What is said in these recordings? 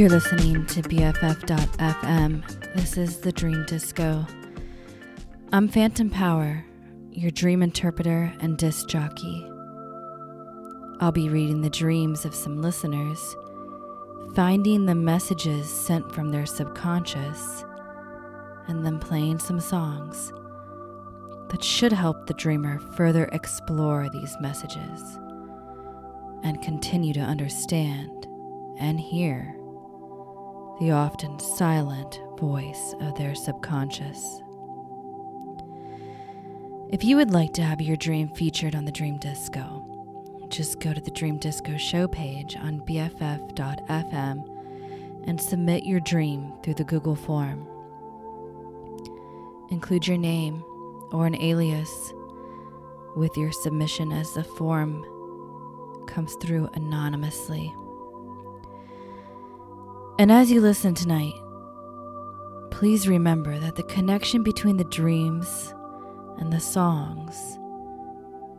You're listening to BFF.FM. This is the Dream Disco. I'm Phantom Power, your dream interpreter and disc jockey. I'll be reading the dreams of some listeners, finding the messages sent from their subconscious, and then playing some songs that should help the dreamer further explore these messages and continue to understand and hear the often silent voice of their subconscious. If you would like to have your dream featured on the Dream Disco, just go to the Dream Disco show page on BFF.fm and submit your dream through the Google form. Include your name or an alias with your submission as the form comes through anonymously. And as you listen tonight, please remember that the connection between the dreams and the songs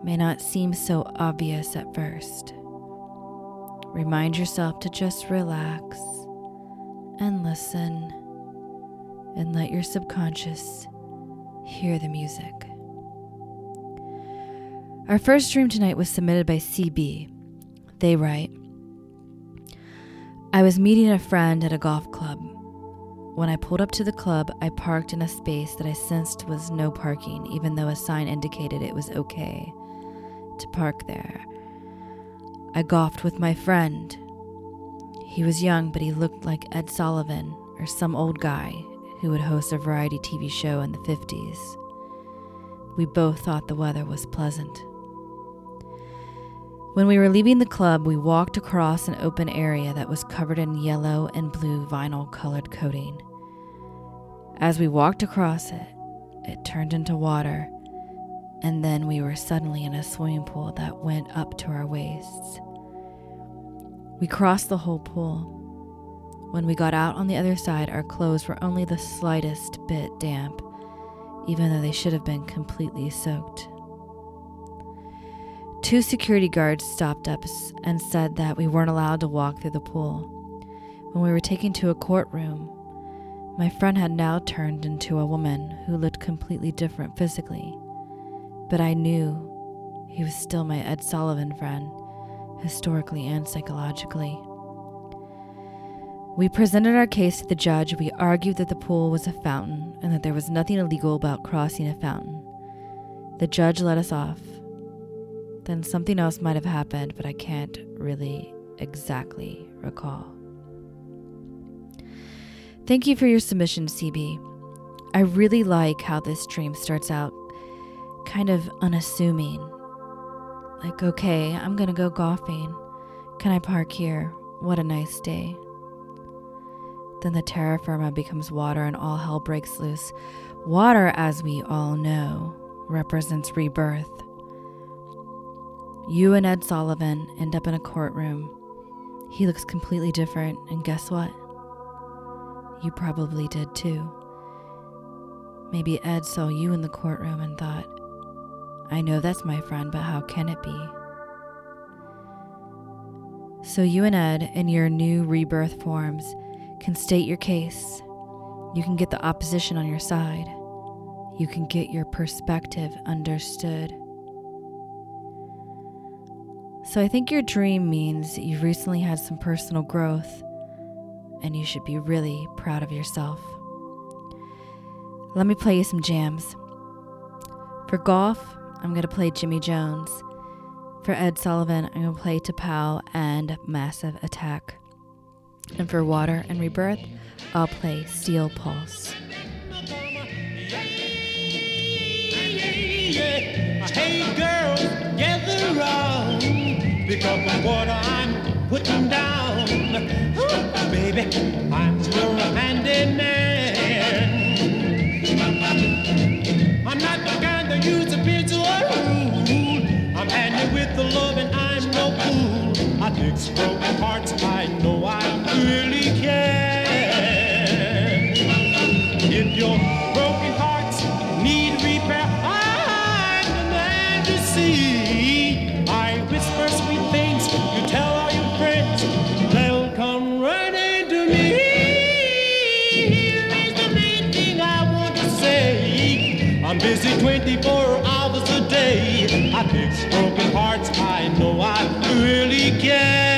may not seem so obvious at first. Remind yourself to just relax and listen and let your subconscious hear the music. Our first dream tonight was submitted by CB. They write, I was meeting a friend at a golf club. When I pulled up to the club, I parked in a space that I sensed was no parking, even though a sign indicated it was okay to park there. I golfed with my friend. He was young, but he looked like Ed Sullivan or some old guy who would host a variety TV show in the 50s. We both thought the weather was pleasant. When we were leaving the club, we walked across an open area that was covered in yellow and blue vinyl colored coating. As we walked across it, it turned into water, and then we were suddenly in a swimming pool that went up to our waists. We crossed the whole pool. When we got out on the other side, our clothes were only the slightest bit damp, even though they should have been completely soaked. Two security guards stopped us and said that we weren't allowed to walk through the pool. When we were taken to a courtroom, my friend had now turned into a woman who looked completely different physically, but I knew he was still my Ed Sullivan friend, historically and psychologically. We presented our case to the judge. We argued that the pool was a fountain and that there was nothing illegal about crossing a fountain. The judge let us off then something else might have happened, but I can't really exactly recall. Thank you for your submission, CB. I really like how this dream starts out kind of unassuming. Like, okay, I'm gonna go golfing. Can I park here? What a nice day. Then the terra firma becomes water and all hell breaks loose. Water, as we all know, represents rebirth. You and Ed Sullivan end up in a courtroom. He looks completely different, and guess what? You probably did too. Maybe Ed saw you in the courtroom and thought, I know that's my friend, but how can it be? So you and Ed, in your new rebirth forms, can state your case. You can get the opposition on your side. You can get your perspective understood. So I think your dream means you've recently had some personal growth and you should be really proud of yourself. Let me play you some jams. For golf, I'm going to play Jimmy Jones. For Ed Sullivan, I'm going to play T'Pau and Massive Attack. And for Water and Rebirth, I'll play Steel Pulse. Hey girl, gather round because of what I'm putting down. Ooh, baby, I'm your handy man. I'm not the kind that a bitch or rule. I'm handy with the love and I'm no fool. I fix broken hearts, I know I really can. 24 hours a day. I fix broken hearts, I know I really care.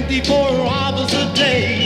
24 hours a day.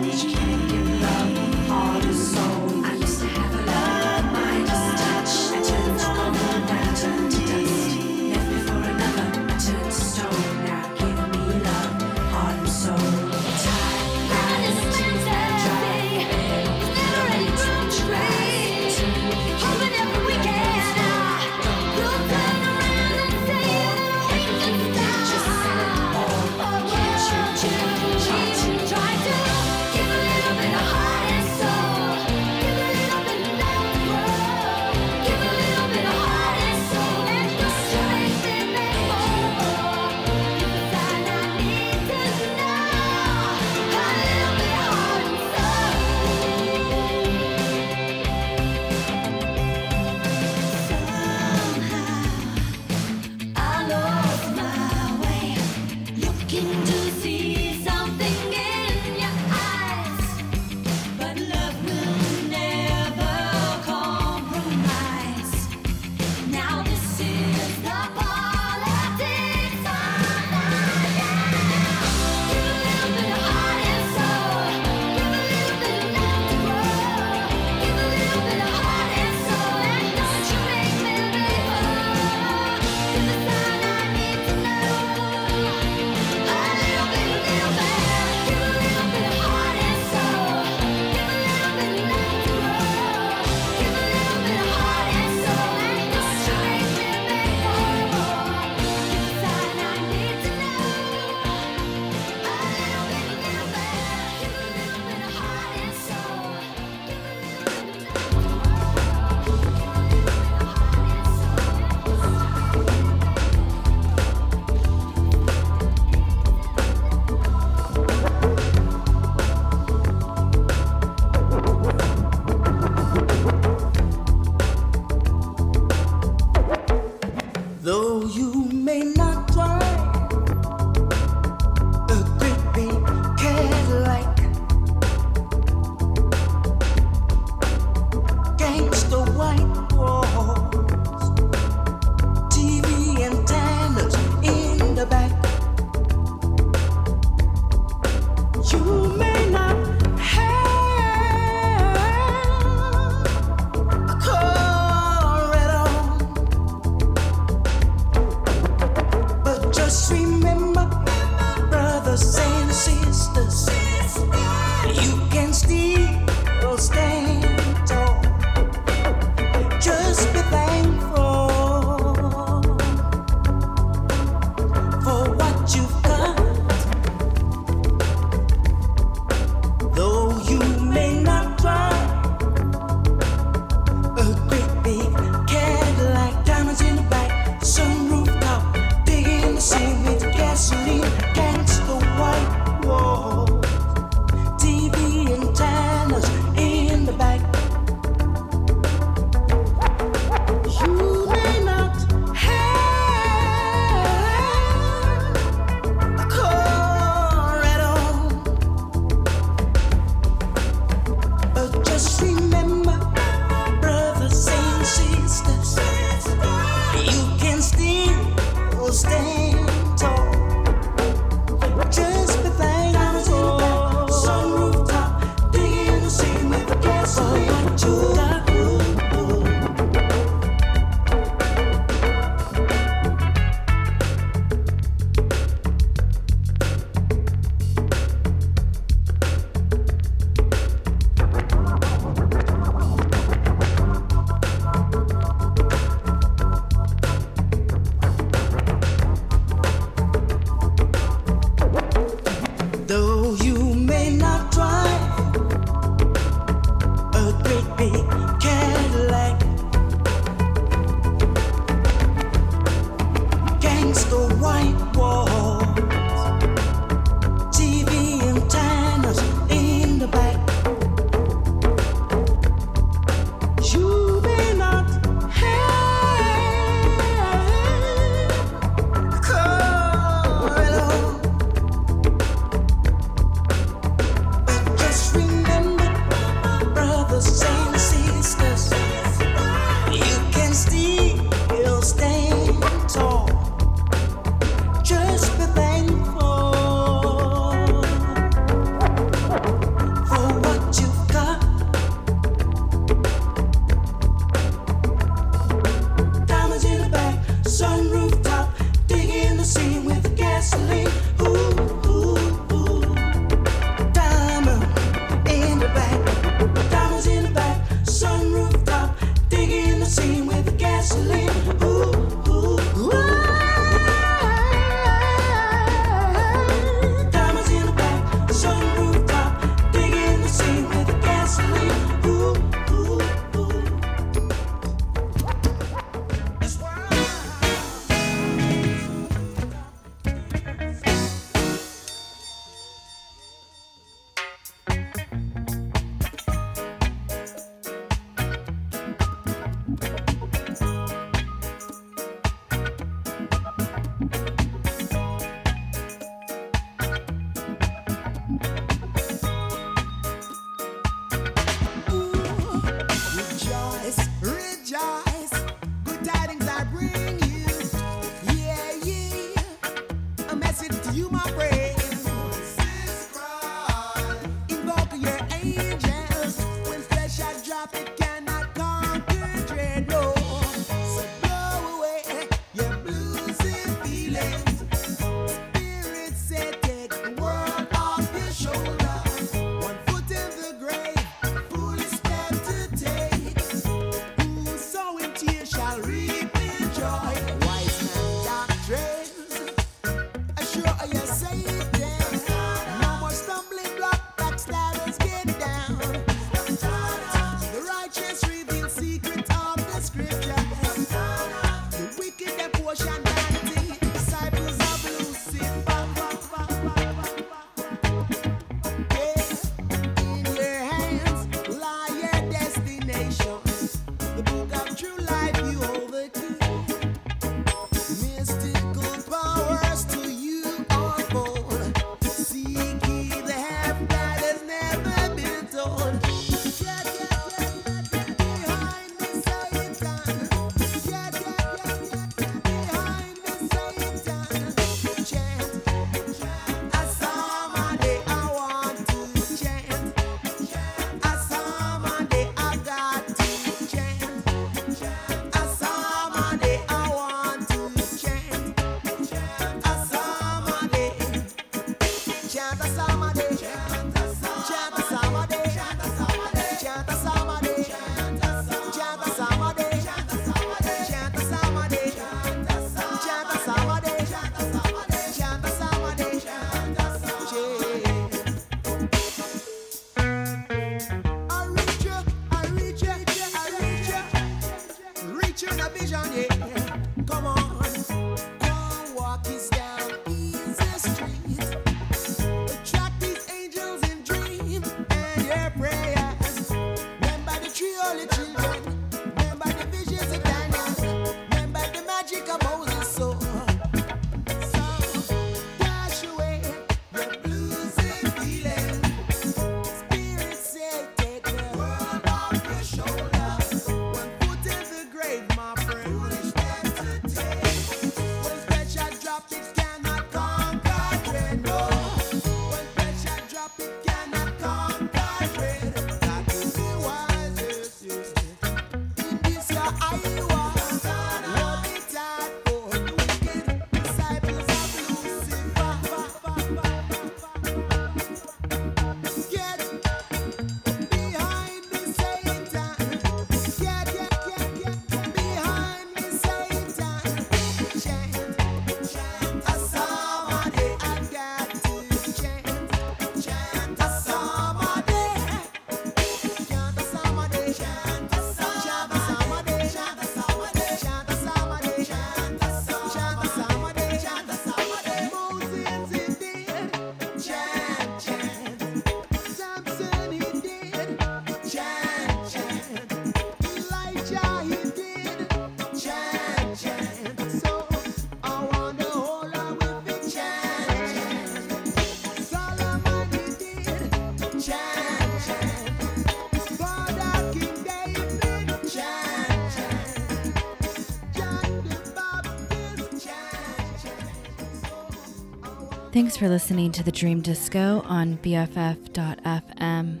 Thanks for listening to the Dream Disco on BFF.fm.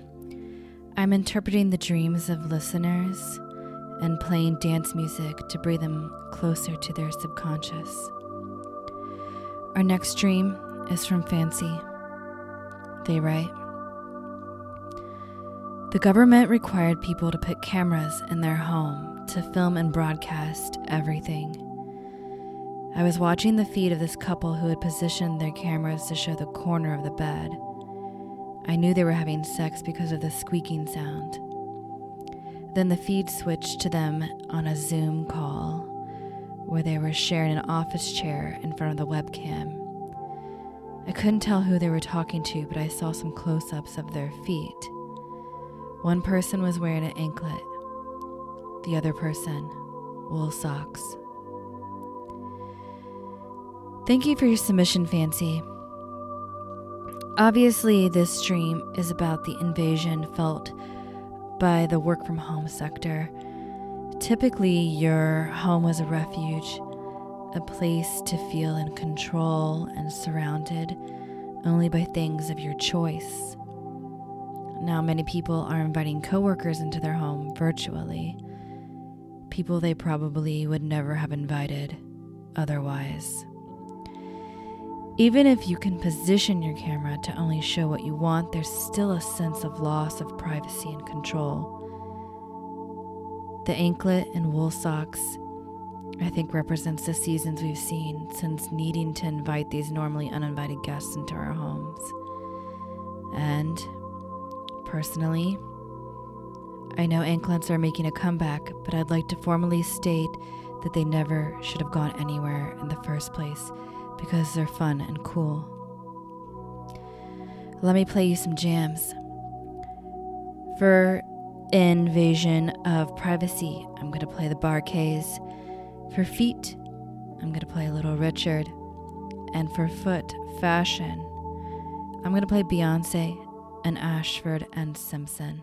I'm interpreting the dreams of listeners and playing dance music to bring them closer to their subconscious. Our next dream is from Fancy. They write The government required people to put cameras in their home to film and broadcast everything. I was watching the feed of this couple who had positioned their cameras to show the corner of the bed. I knew they were having sex because of the squeaking sound. Then the feed switched to them on a Zoom call where they were sharing an office chair in front of the webcam. I couldn't tell who they were talking to, but I saw some close ups of their feet. One person was wearing an anklet, the other person, wool socks. Thank you for your submission, Fancy. Obviously, this stream is about the invasion felt by the work from home sector. Typically, your home was a refuge, a place to feel in control and surrounded only by things of your choice. Now, many people are inviting coworkers into their home virtually, people they probably would never have invited otherwise. Even if you can position your camera to only show what you want, there's still a sense of loss of privacy and control. The anklet and wool socks, I think, represents the seasons we've seen since needing to invite these normally uninvited guests into our homes. And personally, I know anklets are making a comeback, but I'd like to formally state that they never should have gone anywhere in the first place because they're fun and cool. Let me play you some jams. For invasion of privacy, I'm going to play the Bar-Kays. For feet, I'm going to play Little Richard. And for foot fashion, I'm going to play Beyonce and Ashford and Simpson.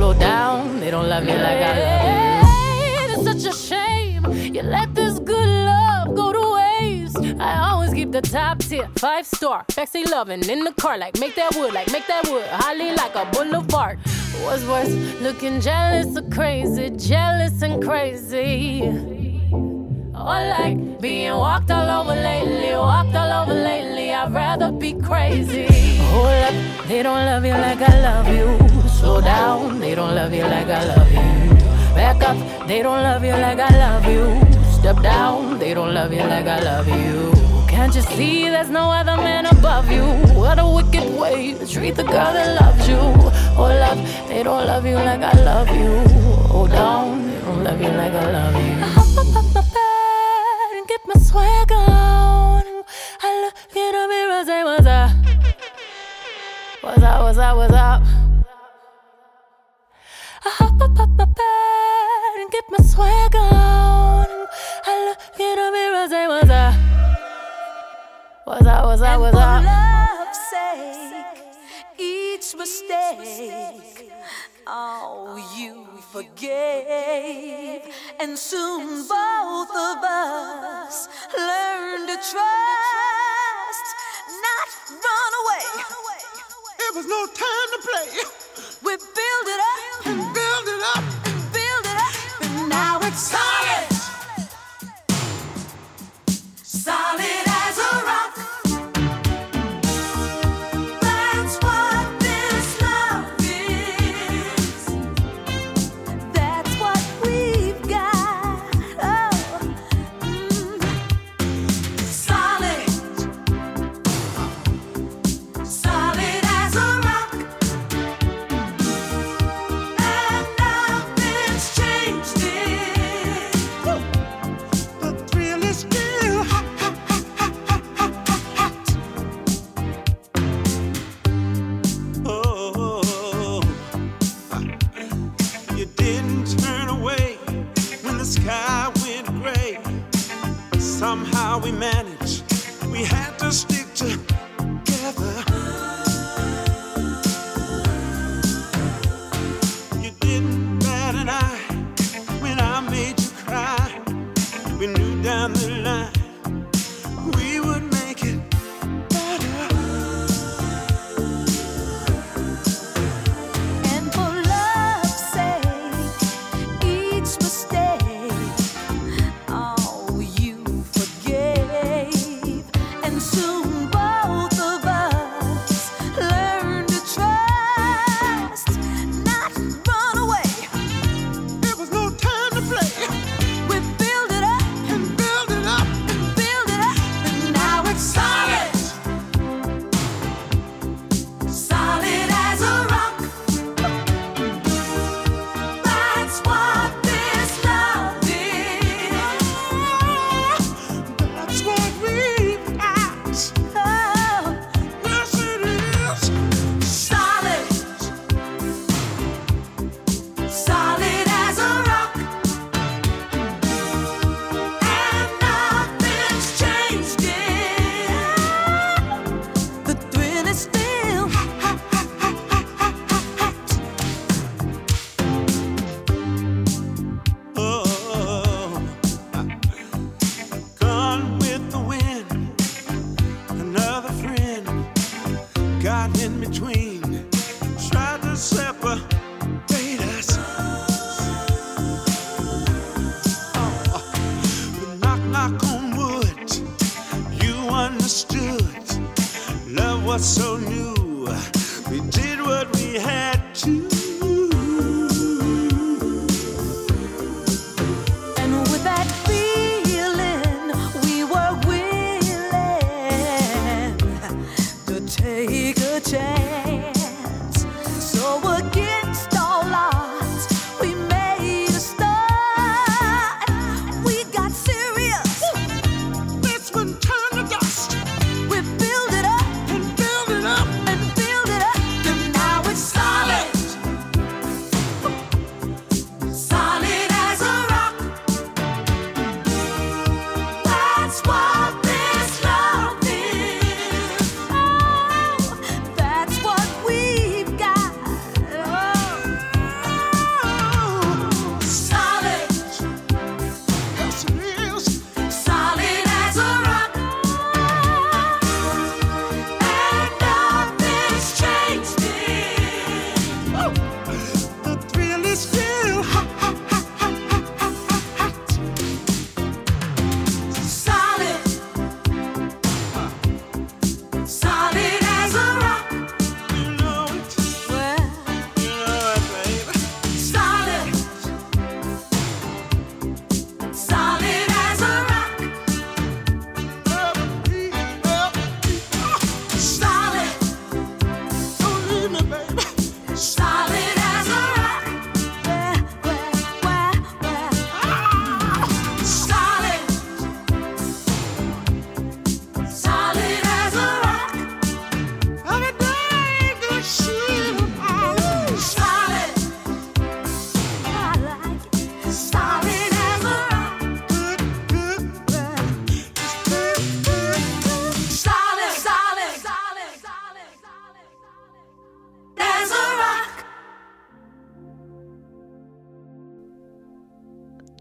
Slow down, they don't love you like I love you. It's such a shame you let this good love go to waste. I always keep the top tier, five star, sexy loving in the car, like make that wood, like make that wood, highly like a boulevard. What's worse, looking jealous or crazy, jealous and crazy. Or like being walked all over lately, walked all over lately. I'd rather be crazy. Hold up, they don't love you like I love you. Slow down, they don't love you like I love you. Back up, they don't love you like I love you. Step down, they don't love you like I love you. Can't you see there's no other man above you? What a wicked way to treat the girl that loves you. Oh, Hold up, they don't love you like I love you. Oh, Hold down, they don't love you like I love you. I hop up off my bed and get my swag on. I look in the mirror, say what's up. What's up, what's up, what's up? I hop up up my bed and get my swag on. I look in the mirror, say, was I? Was I, was I, was I? And for love's sake, each mistake, oh, you forgave. And soon both of us learned to trust, not run away. It was no time to play. We build it up. And build it up. And build it up, and now it's solid.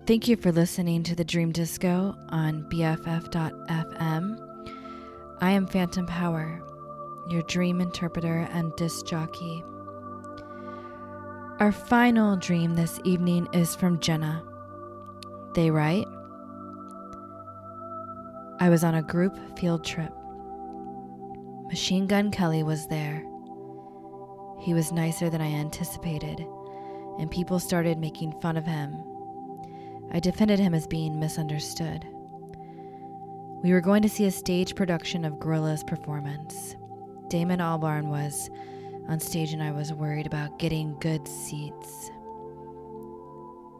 Thank you for listening to the Dream Disco on BFF.fm. I am Phantom Power, your dream interpreter and disc jockey. Our final dream this evening is from Jenna. They write I was on a group field trip. Machine Gun Kelly was there. He was nicer than I anticipated, and people started making fun of him. I defended him as being misunderstood. We were going to see a stage production of Gorillaz performance. Damon Albarn was on stage, and I was worried about getting good seats.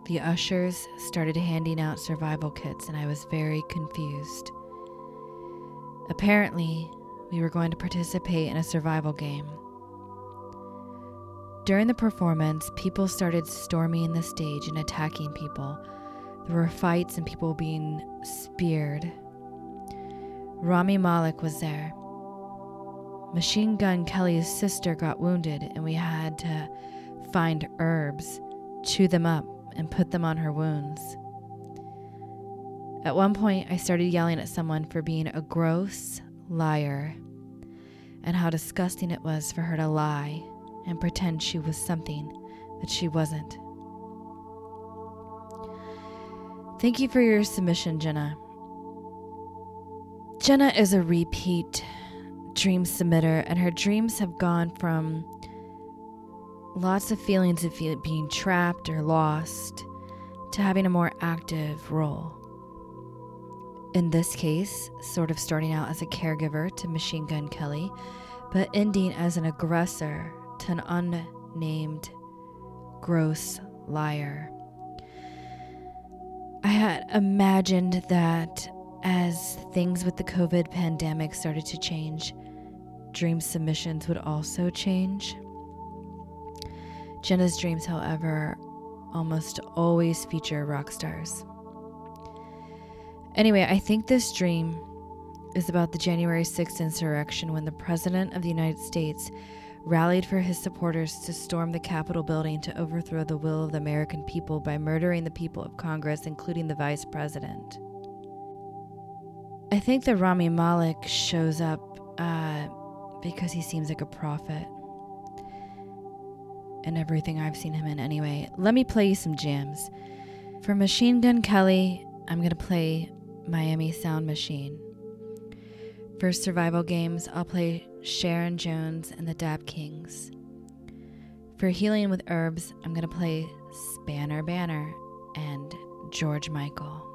The ushers started handing out survival kits, and I was very confused. Apparently, we were going to participate in a survival game. During the performance, people started storming the stage and attacking people. There were fights and people being speared. Rami Malek was there. Machine Gun Kelly's sister got wounded, and we had to find herbs, chew them up, and put them on her wounds. At one point, I started yelling at someone for being a gross liar and how disgusting it was for her to lie and pretend she was something that she wasn't. Thank you for your submission, Jenna. Jenna is a repeat dream submitter, and her dreams have gone from lots of feelings of feel- being trapped or lost to having a more active role. In this case, sort of starting out as a caregiver to Machine Gun Kelly, but ending as an aggressor to an unnamed gross liar. I had imagined that as things with the COVID pandemic started to change, dream submissions would also change. Jenna's dreams, however, almost always feature rock stars. Anyway, I think this dream is about the January 6th insurrection when the President of the United States rallied for his supporters to storm the Capitol building to overthrow the will of the American people by murdering the people of Congress, including the Vice President. I think that Rami Malek shows up uh, because he seems like a prophet and everything I've seen him in anyway. Let me play you some jams. For Machine Gun Kelly, I'm going to play Miami Sound Machine. For survival games, I'll play Sharon Jones and the Dap-Kings. For healing with herbs, I'm going to play Spanner Banner and George Michael.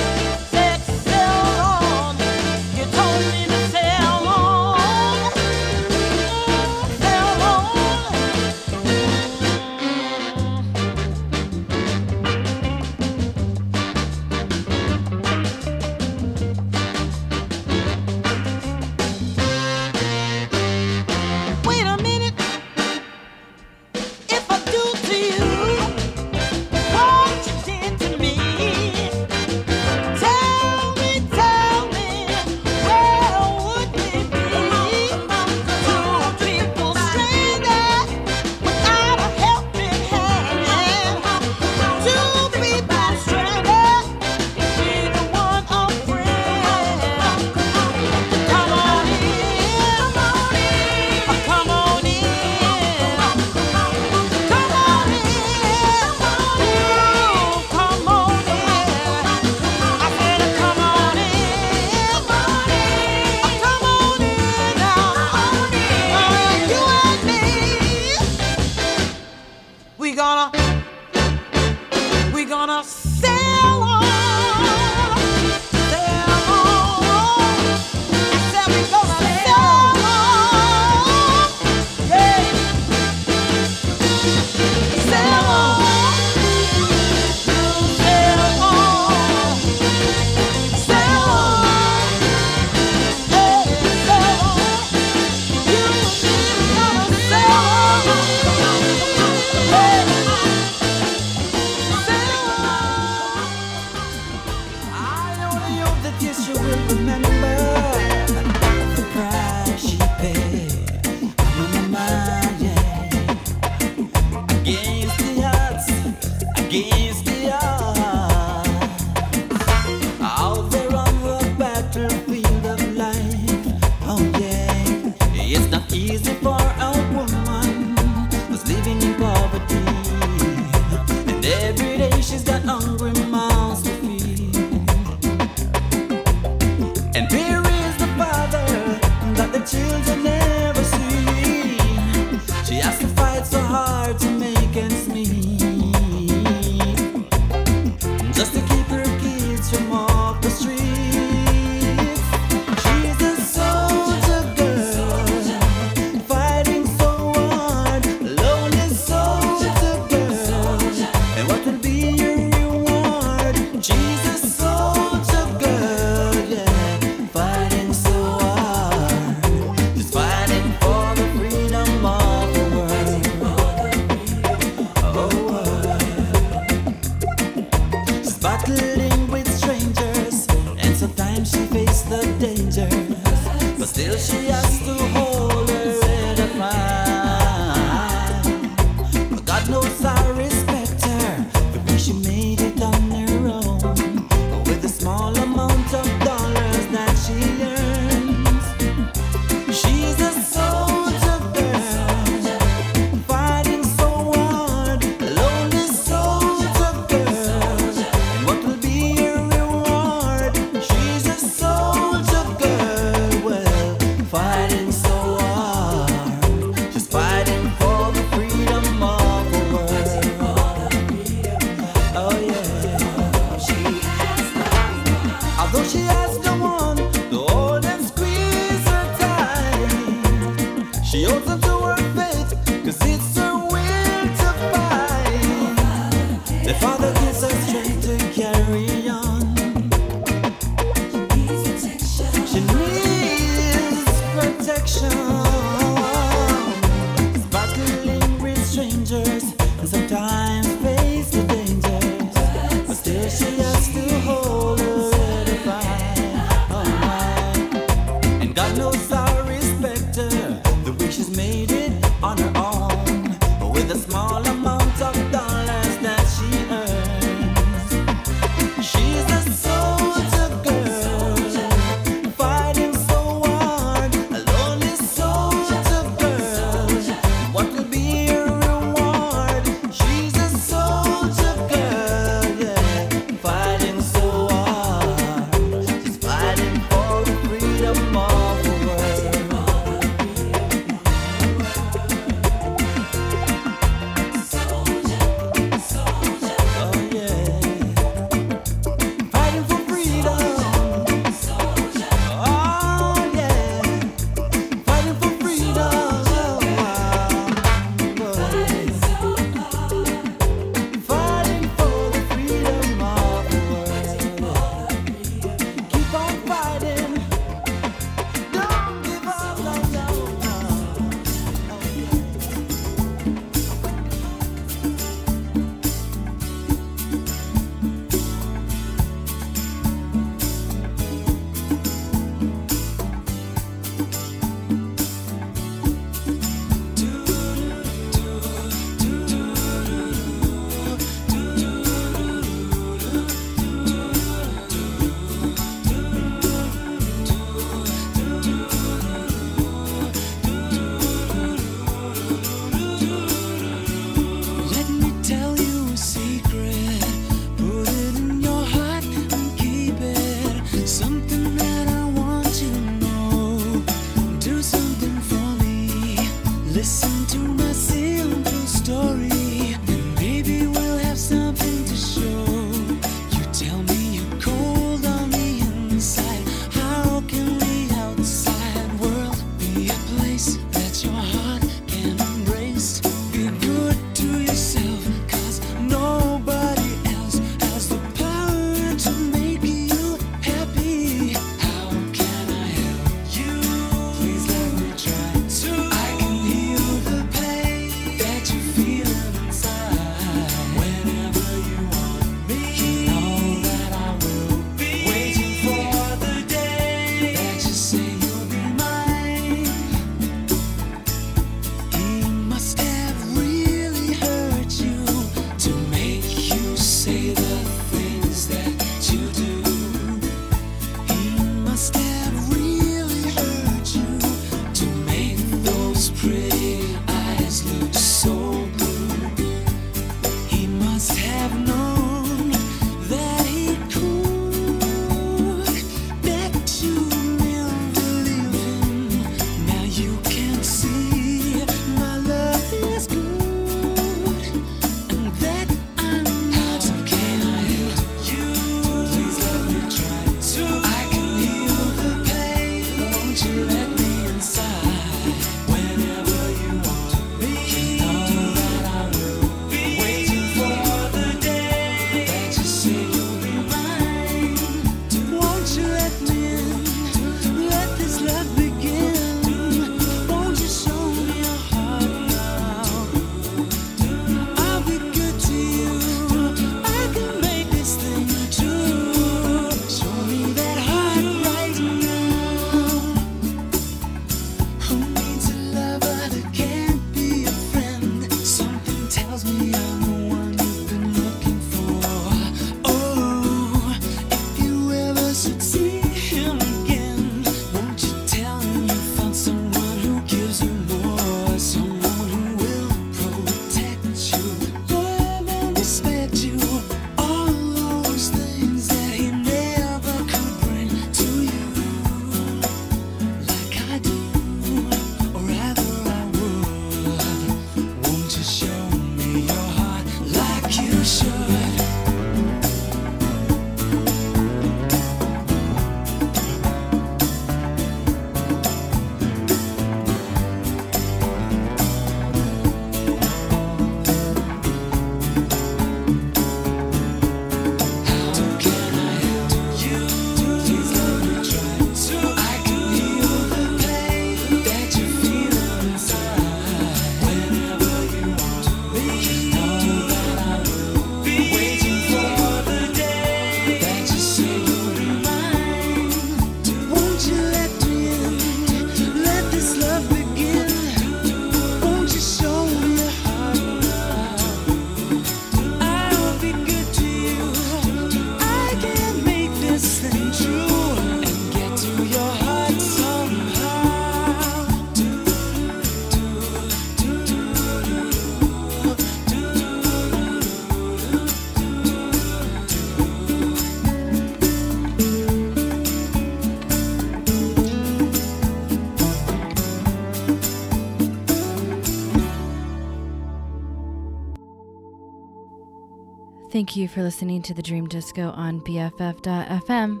Thank you for listening to the Dream Disco on BFF.fm.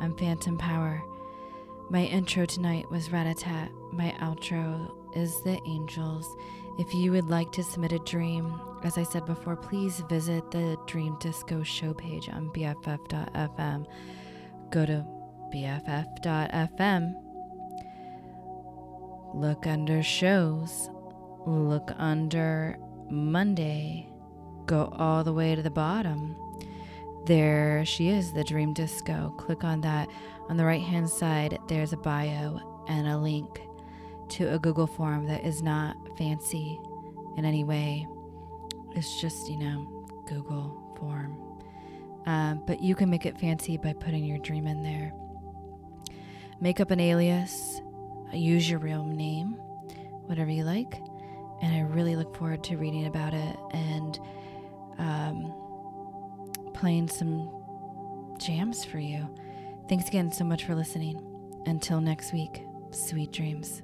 I'm Phantom Power. My intro tonight was Ratatat. My outro is The Angels. If you would like to submit a dream, as I said before, please visit the Dream Disco show page on BFF.fm. Go to BFF.fm. Look under shows. Look under Monday Go all the way to the bottom. There she is, the Dream Disco. Click on that. On the right hand side, there's a bio and a link to a Google form that is not fancy in any way. It's just, you know, Google form. Um, but you can make it fancy by putting your dream in there. Make up an alias, use your real name, whatever you like. And I really look forward to reading about it and um, playing some jams for you. Thanks again so much for listening. Until next week, sweet dreams.